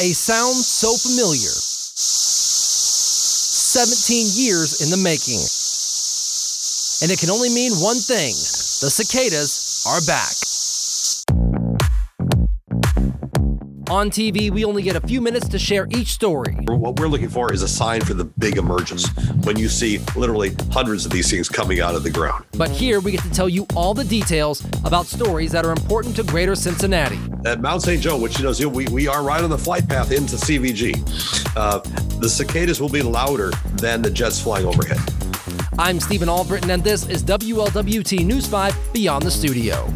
A sound so familiar. 17 years in the making. And it can only mean one thing the cicadas are back. On TV, we only get a few minutes to share each story. What we're looking for is a sign for the big emergence when you see literally hundreds of these things coming out of the ground. But here we get to tell you all the details about stories that are important to greater Cincinnati. At Mount St. Joe, which you know, we, we are right on the flight path into CVG, uh, the cicadas will be louder than the jets flying overhead. I'm Stephen Albritton, and this is WLWT News 5 Beyond the Studio.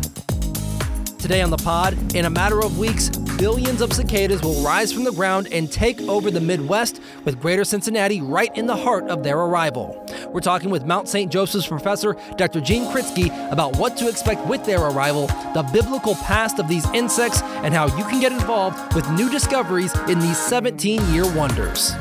Today on the pod, in a matter of weeks, billions of cicadas will rise from the ground and take over the Midwest, with Greater Cincinnati right in the heart of their arrival. We're talking with Mount St. Joseph's professor, Dr. Gene Kritsky, about what to expect with their arrival, the biblical past of these insects, and how you can get involved with new discoveries in these 17 year wonders.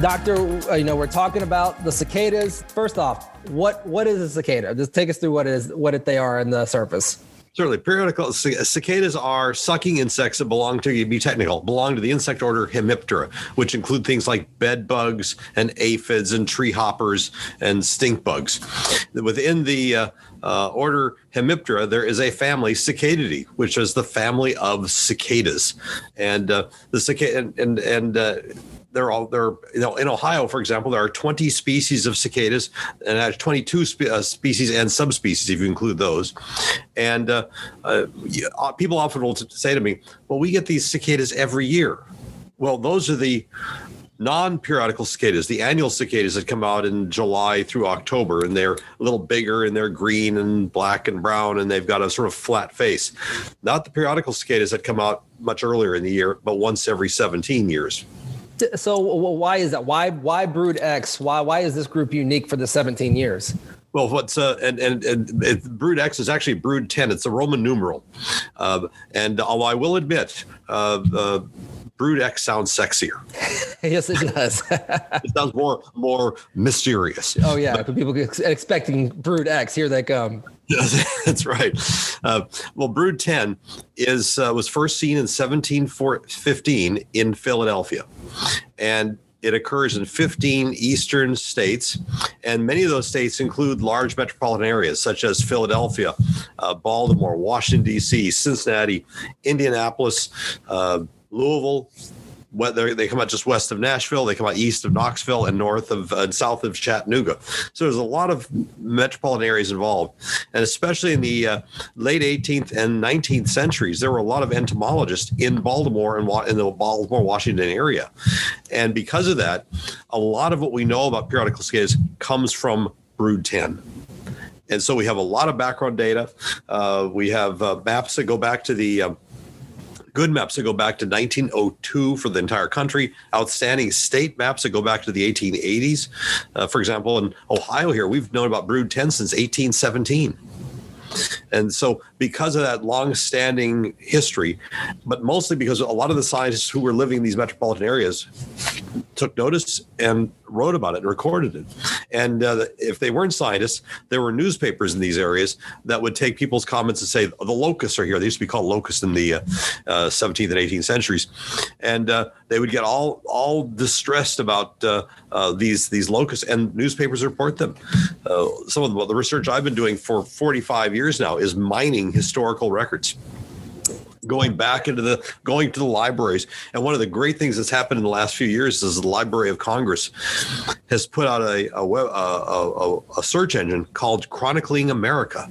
Doctor, uh, you know, we're talking about the cicadas. First off, what what is a cicada? Just take us through what is what they are in the surface. Certainly, periodical cicadas are sucking insects that belong to you be technical, belong to the insect order Hemiptera, which include things like bed bugs and aphids and tree hoppers and stink bugs. Within the uh, uh, order Hemiptera, there is a family Cicadidae, which is the family of cicadas, and uh, the cicada and and, and they're all they're you know in Ohio, for example, there are 20 species of cicadas and there's 22 spe- uh, species and subspecies if you include those. And uh, uh people often will say to me, "Well, we get these cicadas every year." Well, those are the non-periodical cicadas, the annual cicadas that come out in July through October, and they're a little bigger and they're green and black and brown, and they've got a sort of flat face. Not the periodical cicadas that come out much earlier in the year, but once every 17 years so why is that? Why why Brood X? Why why is this group unique for the 17 years? Well, what's uh, and and, and it, Brood X is actually Brood 10. It's a Roman numeral, uh, and although I will admit, uh, uh Brood X sounds sexier. yes, it does. it sounds more more mysterious. Oh yeah, but, people expecting Brood X, here they come. That's right. Uh, well, Brood 10 is uh, was first seen in 1715 in Philadelphia, and it occurs in 15 eastern states, and many of those states include large metropolitan areas such as Philadelphia, uh, Baltimore, Washington D.C., Cincinnati, Indianapolis, uh, Louisville, they come out just west of Nashville, they come out east of Knoxville, and north of and south of Chattanooga. So there's a lot of metropolitan areas involved, and especially in the uh, late 18th and 19th centuries, there were a lot of entomologists in Baltimore and in the Baltimore Washington area, and because of that, a lot of what we know about periodical cicadas comes from Brood 10. And so we have a lot of background data. Uh, we have uh, maps that go back to the uh, good maps that go back to 1902 for the entire country, outstanding state maps that go back to the 1880s. Uh, for example, in Ohio here, we've known about Brood 10 since 1817. And so, because of that long-standing history, but mostly because a lot of the scientists who were living in these metropolitan areas took notice and wrote about it and recorded it. And uh, if they weren't scientists, there were newspapers in these areas that would take people's comments and say, the locusts are here. They used to be called locusts in the uh, uh, 17th and 18th centuries. And uh, they would get all all distressed about uh, uh, these these locusts, and newspapers report them. some of the, the research I've been doing for 45 years now is mining historical records going back into the going to the libraries and one of the great things that's happened in the last few years is the library of congress has put out a a, web, a, a, a search engine called chronicling america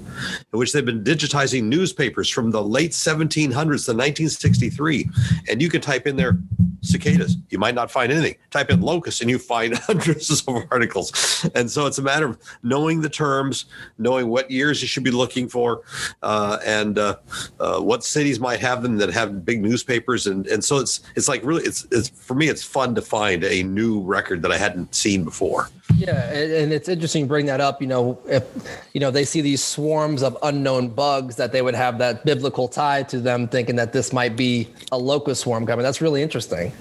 in which they've been digitizing newspapers from the late 1700s to 1963 and you can type in there cicadas. You might not find anything. Type in locust and you find hundreds of articles. And so it's a matter of knowing the terms, knowing what years you should be looking for, uh, and uh, uh, what cities might have them that have big newspapers. And, and so it's it's like really it's it's for me it's fun to find a new record that I hadn't seen before. Yeah, and it's interesting to bring that up. You know, if you know they see these swarms of unknown bugs that they would have that biblical tie to them, thinking that this might be a locust swarm coming. That's really interesting.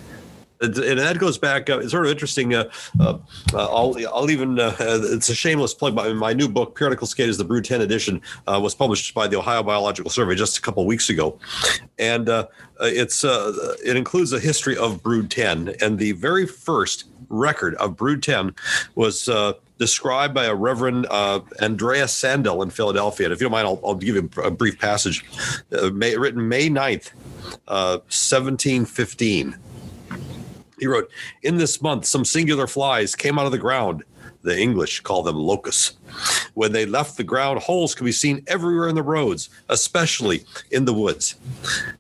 And that goes back. Uh, it's sort of interesting. Uh, uh, uh I'll, I'll even. Uh, it's a shameless plug. My, my new book, Periodical Cicadas, the Brood 10 edition, uh, was published by the Ohio Biological Survey just a couple weeks ago, and it's it includes a history of Brood 10. And the very first record of Brood 10 was described by a Reverend uh, Andreas Sandel in Philadelphia. And if you don't mind, I'll, I'll give you a brief passage. Uh, May, written May 9th, uh, 1715. He wrote, In this month, some singular flies came out of the ground. The English call them locusts. When they left the ground, holes could be seen everywhere in the roads, especially in the woods.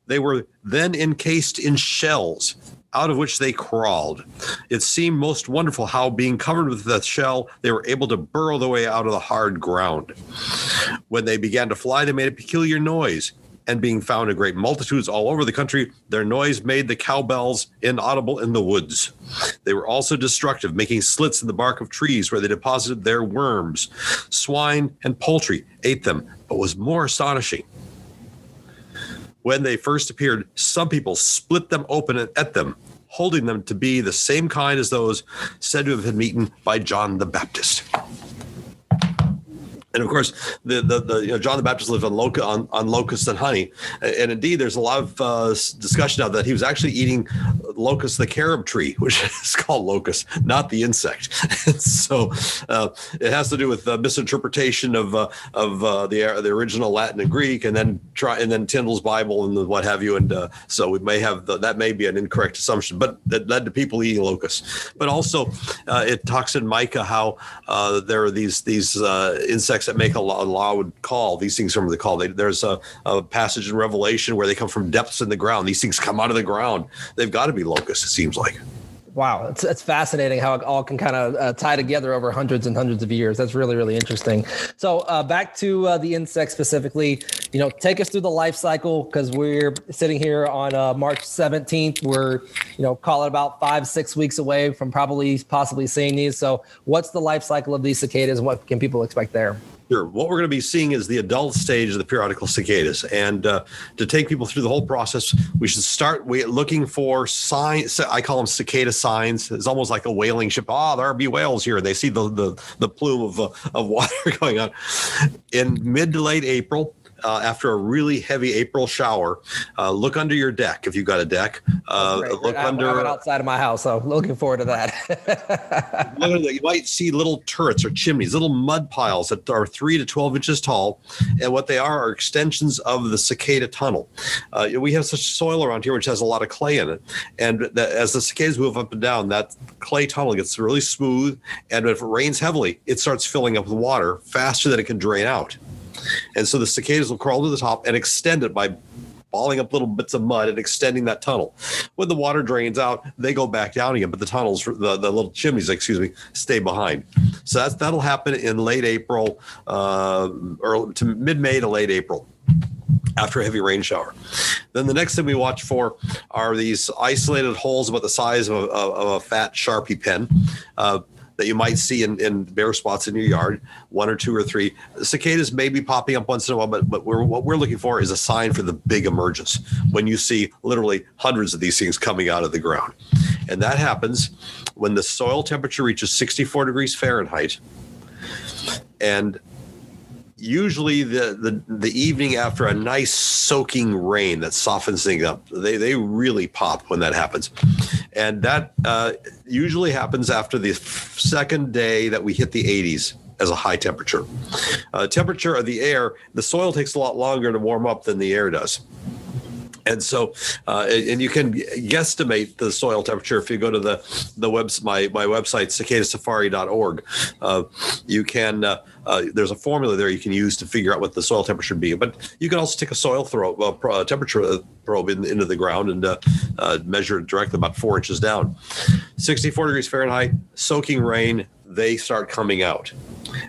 They were then encased in shells, out of which they crawled. It seemed most wonderful how, being covered with the shell, they were able to burrow their way out of the hard ground. When they began to fly, they made a peculiar noise and being found in great multitudes all over the country, their noise made the cowbells inaudible in the woods. They were also destructive, making slits in the bark of trees where they deposited their worms. Swine and poultry ate them, but was more astonishing. When they first appeared, some people split them open and ate them, holding them to be the same kind as those said to have been eaten by John the Baptist and of course, the the, the you know, John the Baptist lived on, loca, on on locusts and honey, and indeed, there's a lot of uh, discussion of that he was actually eating locust, the carob tree, which is called locust, not the insect. so uh, it has to do with uh, misinterpretation of uh, of uh, the the original Latin and Greek, and then try and then Tyndale's Bible and what have you. And uh, so we may have the, that may be an incorrect assumption, but that led to people eating locusts. But also, it talks in Micah how there are these these insects that make a loud call. These things from the call. They, there's a, a, passage in Revelation where they come from depths in the ground. These things come out of the ground. They've got to be locusts. It seems like. Wow, it's, it's fascinating how it all can kind of uh, tie together over hundreds and hundreds of years. That's really, really interesting. So, uh, back to uh, the insect specifically, you know, take us through the life cycle because we're sitting here on uh, March 17th. We're, you know, call it about five, six weeks away from probably possibly seeing these. So, what's the life cycle of these cicadas what can people expect there? Sure. What we're going to be seeing is the adult stage of the periodical cicadas. And uh, to take people through the whole process, we should start looking for signs. I call them cicada signs. It's almost like a whaling ship. Ah, oh, there be whales here. They see the, the, the plume of, uh, of water going on. In mid to late April, uh, after a really heavy April shower, uh, look under your deck if you've got a deck. Uh, look I, under I outside of my house, so looking forward to that. you might see little turrets or chimneys, little mud piles that are three to twelve inches tall, and what they are are extensions of the cicada tunnel. Uh, we have such soil around here which has a lot of clay in it, and the, as the cicadas move up and down, that clay tunnel gets really smooth, and if it rains heavily, it starts filling up with water faster than it can drain out. And so the cicadas will crawl to the top and extend it by balling up little bits of mud and extending that tunnel. When the water drains out, they go back down again, but the tunnels, the, the little chimneys, excuse me, stay behind. So that's, that'll happen in late April, uh, or to mid-May to late April after a heavy rain shower. Then the next thing we watch for are these isolated holes about the size of a, of a fat Sharpie pen. Uh, that you might see in, in bare spots in your yard, one or two or three. Cicadas may be popping up once in a while, but, but we're, what we're looking for is a sign for the big emergence when you see literally hundreds of these things coming out of the ground. And that happens when the soil temperature reaches 64 degrees Fahrenheit. And usually the, the the evening after a nice soaking rain that softens things up they they really pop when that happens. And that uh, usually happens after the second day that we hit the 80s as a high temperature. Uh, temperature of the air the soil takes a lot longer to warm up than the air does and so, uh, and you can guesstimate the soil temperature if you go to the the webs my my website cicadasafari.org. Uh, you can uh, uh, there's a formula there you can use to figure out what the soil temperature be. But you can also take a soil throw, uh, temperature probe in, into the ground and uh, uh, measure it directly about four inches down. 64 degrees Fahrenheit, soaking rain, they start coming out.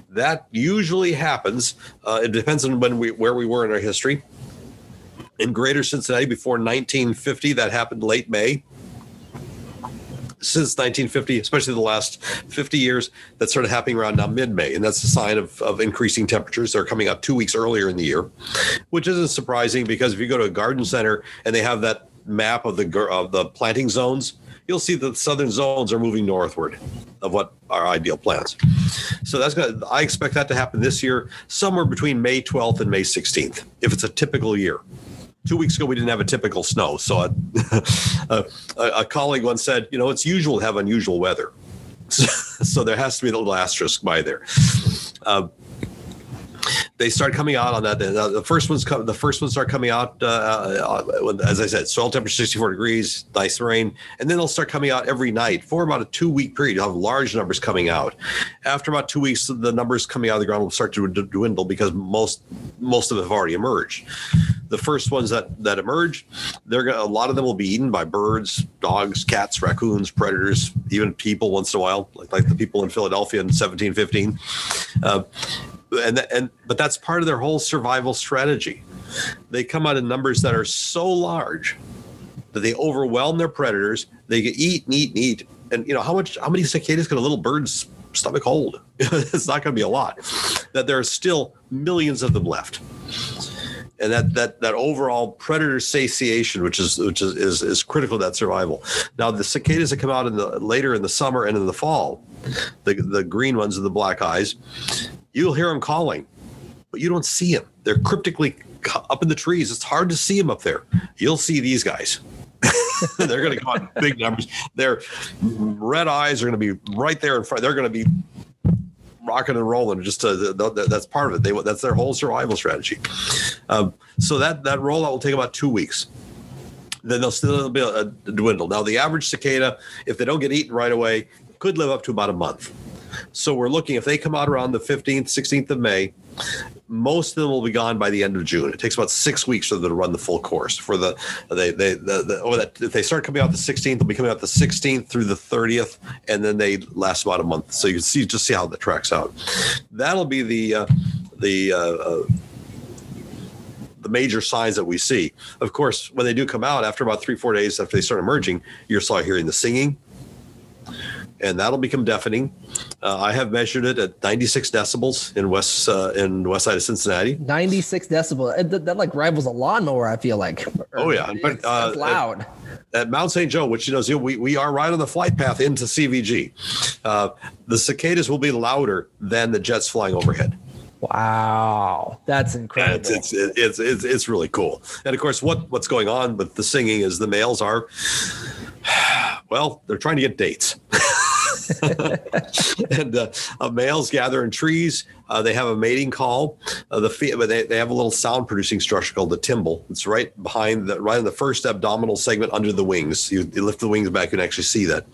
That usually happens. Uh, it depends on when we where we were in our history in greater Cincinnati before 1950. That happened late May. Since 1950, especially the last 50 years, that's started happening around now mid May. And that's a sign of, of increasing temperatures. They're coming up two weeks earlier in the year, which isn't surprising because if you go to a garden center and they have that map of the of the planting zones, you'll see the southern zones are moving northward of what our ideal plants. So that's going to, I expect that to happen this year, somewhere between May 12th and May 16th, if it's a typical year. Two weeks ago, we didn't have a typical snow. So a, a, a colleague once said, you know, it's usual to have unusual weather. So, so there has to be a little asterisk by there. Uh, they start coming out on that. The first ones come. The first ones start coming out. Uh, uh, as I said, soil temperature 64 degrees, nice rain, and then they'll start coming out every night for about a two week period. You'll have large numbers coming out. After about two weeks, the numbers coming out of the ground will start to dwindle because most most of them have already emerged. The first ones that that emerge, they're gonna, a lot of them will be eaten by birds, dogs, cats, raccoons, predators, even people once in a while, like like the people in Philadelphia in 1715. Uh, and and but that's part of their whole survival strategy. They come out in numbers that are so large that they overwhelm their predators. They eat and eat and eat. And you know how much how many cicadas can a little bird's stomach hold? it's not going to be a lot. That there are still millions of them left. And that that that overall predator satiation, which is which is, is is critical to that survival. Now the cicadas that come out in the later in the summer and in the fall, the the green ones and the black eyes, You'll hear them calling, but you don't see them. They're cryptically up in the trees. It's hard to see them up there. You'll see these guys. They're going to come out in big numbers. Their red eyes are going to be right there in front. They're going to be rocking and rolling. Just to, that's part of it. They that's their whole survival strategy. Um, so that that rollout will take about two weeks. Then they'll still be a, dwindle. Now the average cicada, if they don't get eaten right away, could live up to about a month. So we're looking if they come out around the 15th, 16th of May, most of them will be gone by the end of June. It takes about six weeks for them to run the full course. For the they they the, the oh that if they start coming out the 16th, they'll be coming out the 16th through the 30th, and then they last about a month. So you can see just see how that tracks out. That'll be the uh, the uh, uh, the major signs that we see. Of course, when they do come out after about three four days after they start emerging, you're start hearing the singing and that'll become deafening. Uh, I have measured it at 96 decibels in west uh, in west side of Cincinnati. 96 decibels. That, that, like rivals a lawnmower. I feel like. Oh yeah, but it's, uh, it's loud. At, at, Mount St. Joe, which you know, we, we are right on the flight path into CVG. Uh, the cicadas will be louder than the jets flying overhead. Wow, that's incredible. It's, it's, it's it's it's really cool. And of course, what what's going on with the singing is the males are, well, they're trying to get dates. and uh, uh, males gather in trees. Uh, they have a mating call. Uh, the fe- they, they have a little sound producing structure called the timbal. It's right behind the right in the first abdominal segment under the wings. You, you lift the wings back, you can actually see that.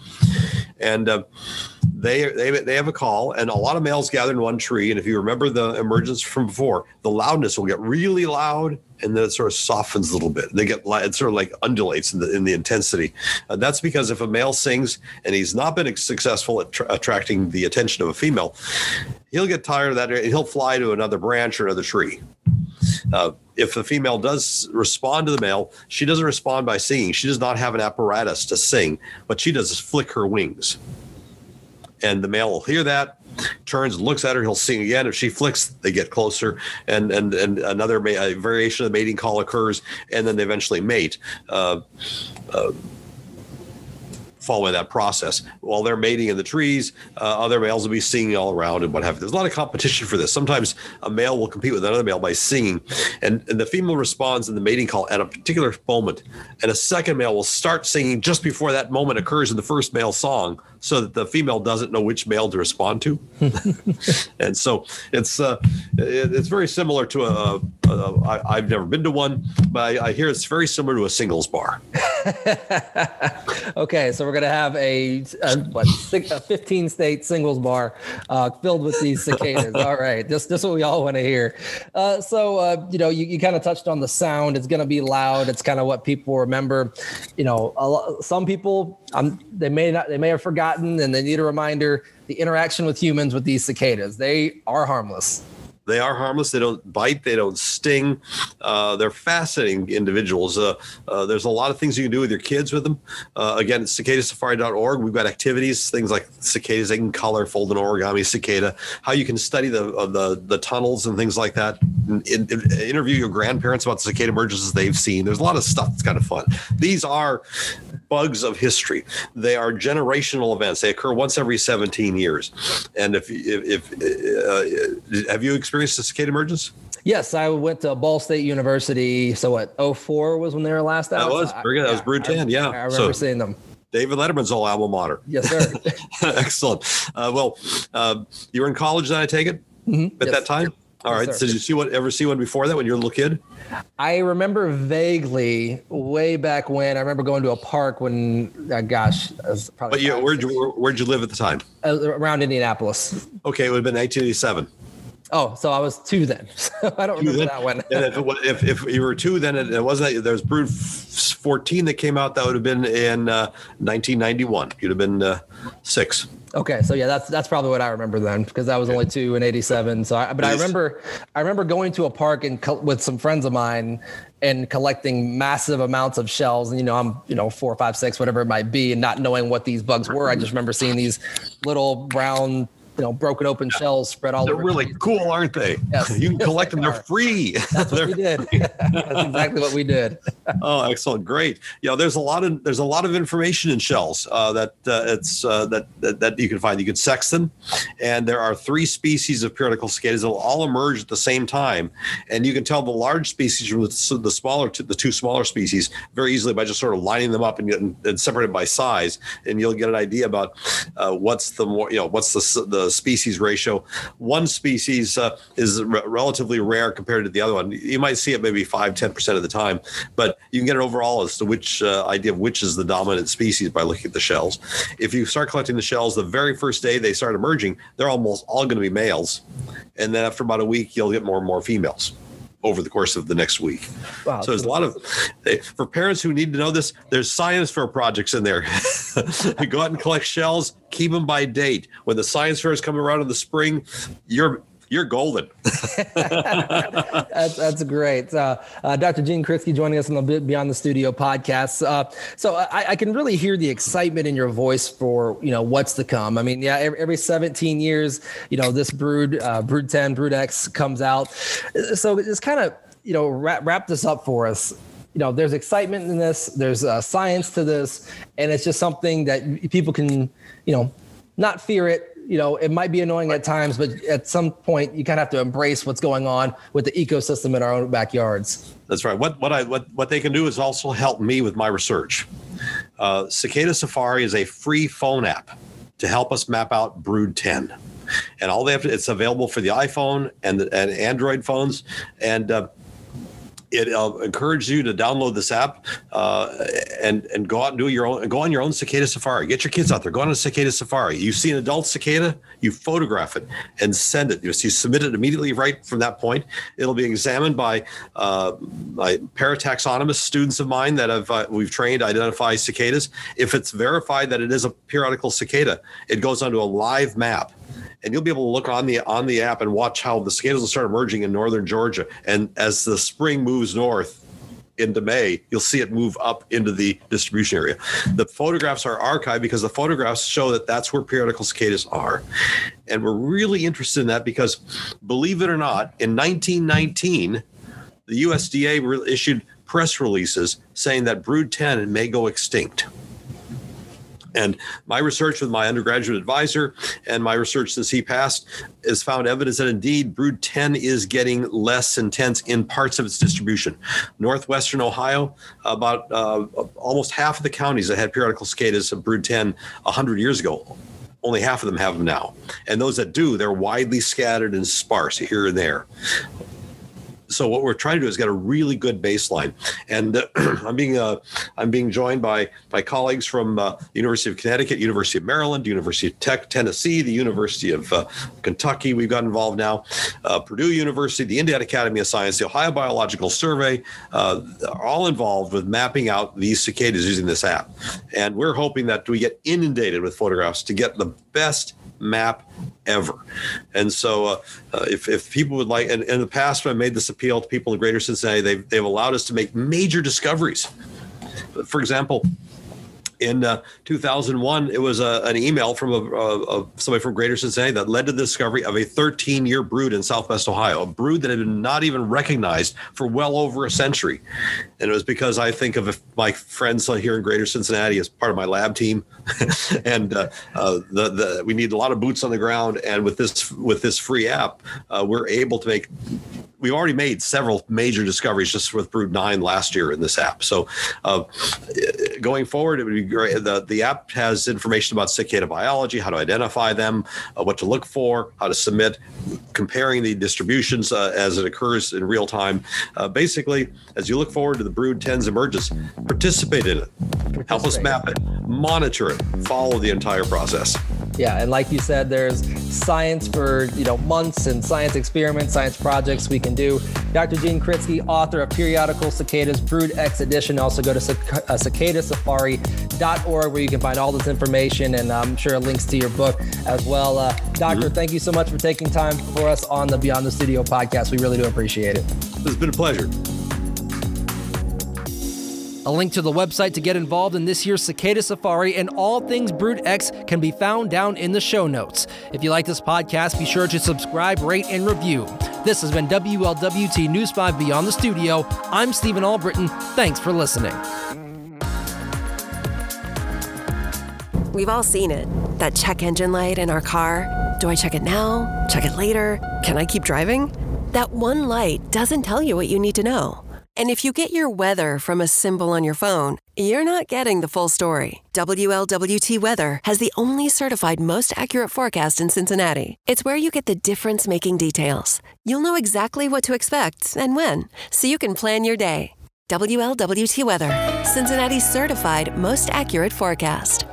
And uh, they, they they have a call, and a lot of males gather in one tree. And if you remember the emergence from before, the loudness will get really loud, and then it sort of softens a little bit. They get it sort of like undulates in the in the intensity. Uh, that's because if a male sings and he's not been successful at tra- attracting the attention of a female, he'll get tired of that and he'll fly to another branch or another tree. Uh, if the female does respond to the male, she doesn't respond by singing. She does not have an apparatus to sing. What she does is flick her wings and the male will hear that turns looks at her he'll sing again if she flicks they get closer and and and another variation of the mating call occurs and then they eventually mate uh, uh, following that process. While they're mating in the trees, uh, other males will be singing all around and what have you. There's a lot of competition for this. Sometimes a male will compete with another male by singing, and, and the female responds in the mating call at a particular moment, and a second male will start singing just before that moment occurs in the first male song, so that the female doesn't know which male to respond to. and so it's uh, it, it's very similar to a. a, a I, I've never been to one, but I, I hear it's very similar to a singles bar. okay, so we're gonna have a, a what six, a 15 state singles bar uh, filled with these cicadas. all right, just just what we all want to hear. Uh, so uh, you know, you, you kind of touched on the sound. It's gonna be loud. It's kind of what people remember. You know, lot, some people um, they may not they may have forgotten, and they need a reminder. The interaction with humans with these cicadas, they are harmless. They are harmless. They don't bite. They don't sting. Uh, they're fascinating individuals. Uh, uh, there's a lot of things you can do with your kids with them. Uh, again, cicadasafari.org. We've got activities, things like cicadas. They can color, fold an origami cicada. How you can study the uh, the the tunnels and things like that. In, in, interview your grandparents about the cicada emergences they've seen. There's a lot of stuff that's kind of fun. These are bugs of history. They are generational events. They occur once every 17 years. And if if, if uh, have you experienced a cicada emergence? Yes, I went to Ball State University. So what? 04 was when they were last out. That was very good. That was Brood 10. Yeah, I, I remember so, seeing them. David Letterman's old alma mater. Yes, sir. Excellent. Uh, well, uh, you were in college then, I take it, mm-hmm. at yes. that time. All right. Yes, so did you see one ever see one before that when you were a little kid? I remember vaguely way back when. I remember going to a park when, uh, gosh, probably. But you, where'd you where'd you live at the time? Uh, around Indianapolis. Okay, it would have been 1987. Oh, so I was two then. So I don't two remember then. that one. and if, if, if, you were two, then it, it wasn't. There was Brood 14 that came out. That would have been in uh, 1991. You'd have been uh, six. Okay, so yeah, that's that's probably what I remember then because I was only two in '87. So, I, but I remember I remember going to a park and co- with some friends of mine and collecting massive amounts of shells. And you know, I'm you know four, five, six, whatever it might be, and not knowing what these bugs were. I just remember seeing these little brown you know broken open shells spread all they're over. They're really cool, aren't they? Yes. you can collect them; they're free. That's what we did. That's exactly what we did. oh, excellent, great. Yeah, there's a lot of there's a lot of information in shells uh, that uh, it's uh, that, that, that you can find. You can sex them, and there are three species of periodical cicadas that will all emerge at the same time, and you can tell the large species from the, the smaller the two smaller species very easily by just sort of lining them up and, and separated by size, and you'll get an idea about uh, what's the more you know what's the the species ratio. One species uh, is relatively rare compared to the other one. You might see it maybe 5 10% of the time, but you can get an overall as to which uh, idea of which is the dominant species by looking at the shells. If you start collecting the shells the very first day they start emerging, they're almost all going to be males. And then after about a week, you'll get more and more females over the course of the next week. Wow, so there's a lot of eh, for parents who need to know this. There's science fair projects in there. Go out and collect shells. Keep them by date. When the science fairs come around in the spring, you're you're golden. that's, that's great. Uh, uh, Dr. Gene Kritsky joining us on the Beyond the Studio podcast. Uh, so I, I, can really hear the excitement in your voice for you know what's to come. I mean, yeah, every, every 17 years, you know, this brood, uh, brood 10, brood X comes out. So it's kind of you know wrap, wrap this up for us you know there's excitement in this there's uh, science to this and it's just something that people can you know not fear it you know, it might be annoying at times, but at some point you kind of have to embrace what's going on with the ecosystem in our own backyards. That's right. What what I what what they can do is also help me with my research. Uh, Cicada Safari is a free phone app to help us map out Brood 10, and all they have to it's available for the iPhone and the, and Android phones, and uh, it uh, encourages you to download this app uh, and and go out and do your own go on your own cicada safari. Get your kids out there. Go on a cicada safari. You see an adult cicada, you photograph it and send it. You, you submit it immediately right from that point. It'll be examined by uh, by parataxonomist students of mine that have uh, we've trained identify cicadas. If it's verified that it is a periodical cicada, it goes onto a live map and you'll be able to look on the on the app and watch how the cicadas will start emerging in northern Georgia. And as the spring moves north into May, you'll see it move up into the distribution area. The photographs are archived because the photographs show that that's where periodical cicadas are. And we're really interested in that because, believe it or not, in 1919, the USDA issued press releases saying that Brood 10 may go extinct. And my research with my undergraduate advisor and my research since he passed has found evidence that indeed Brood 10 is getting less intense in parts of its distribution. Northwestern Ohio, about uh, almost half of the counties that had periodical cicadas of Brood 10 100 years ago only half of them have them now. And those that do, they're widely scattered and sparse here and there so what we're trying to do is get a really good baseline. And uh, I'm being uh, I'm being joined by by colleagues from uh, the University of Connecticut, University of Maryland, University of Tech, Tennessee, the University of uh, Kentucky. We've got involved now, uh, Purdue University, the Indiana Academy of Science, the Ohio Biological Survey, uh, are all involved with mapping out these cicadas using this app. And we're hoping that we get inundated with photographs to get the best map ever. And so, uh, uh, if, if people would like, and in the past, when I made this appeal to people in Greater Cincinnati, they've, they've allowed us to make major discoveries. For example, in uh, 2001, it was a, an email from a, a, a, somebody from Greater Cincinnati that led to the discovery of a 13 year brood in Southwest Ohio, a brood that had been not even recognized for well over a century. And it was because I think of my friends here in Greater Cincinnati as part of my lab team, and uh, uh, the, the we need a lot of boots on the ground. And with this with this free app, uh, we're able to make we've already made several major discoveries just with Brood 9 last year in this app. So uh, going forward, it would be great. The, the app has information about cicada biology, how to identify them, uh, what to look for, how to submit, comparing the distributions uh, as it occurs in real time. Uh, basically, as you look forward to the Brood 10's emergence, participate in it, help us map it, monitor it, follow the entire process. Yeah, and like you said, there's science for you know months and science experiments, science projects we can do. Dr. Gene Kritsky, author of periodical cicadas, Brood X edition. Also go to uh, cicadasafari.org where you can find all this information and I'm sure links to your book as well. Uh, doctor, mm-hmm. thank you so much for taking time for us on the Beyond the Studio podcast. We really do appreciate it. It's been a pleasure. A link to the website to get involved in this year's Cicada Safari and all things Brood X can be found down in the show notes. If you like this podcast, be sure to subscribe, rate, and review. This has been WLWT News 5 Beyond the Studio. I'm Stephen Albritton. Thanks for listening. We've all seen it that check engine light in our car. Do I check it now? Check it later? Can I keep driving? That one light doesn't tell you what you need to know. And if you get your weather from a symbol on your phone, you're not getting the full story. WLWT Weather has the only certified most accurate forecast in Cincinnati. It's where you get the difference making details. You'll know exactly what to expect and when, so you can plan your day. WLWT Weather, Cincinnati's certified most accurate forecast.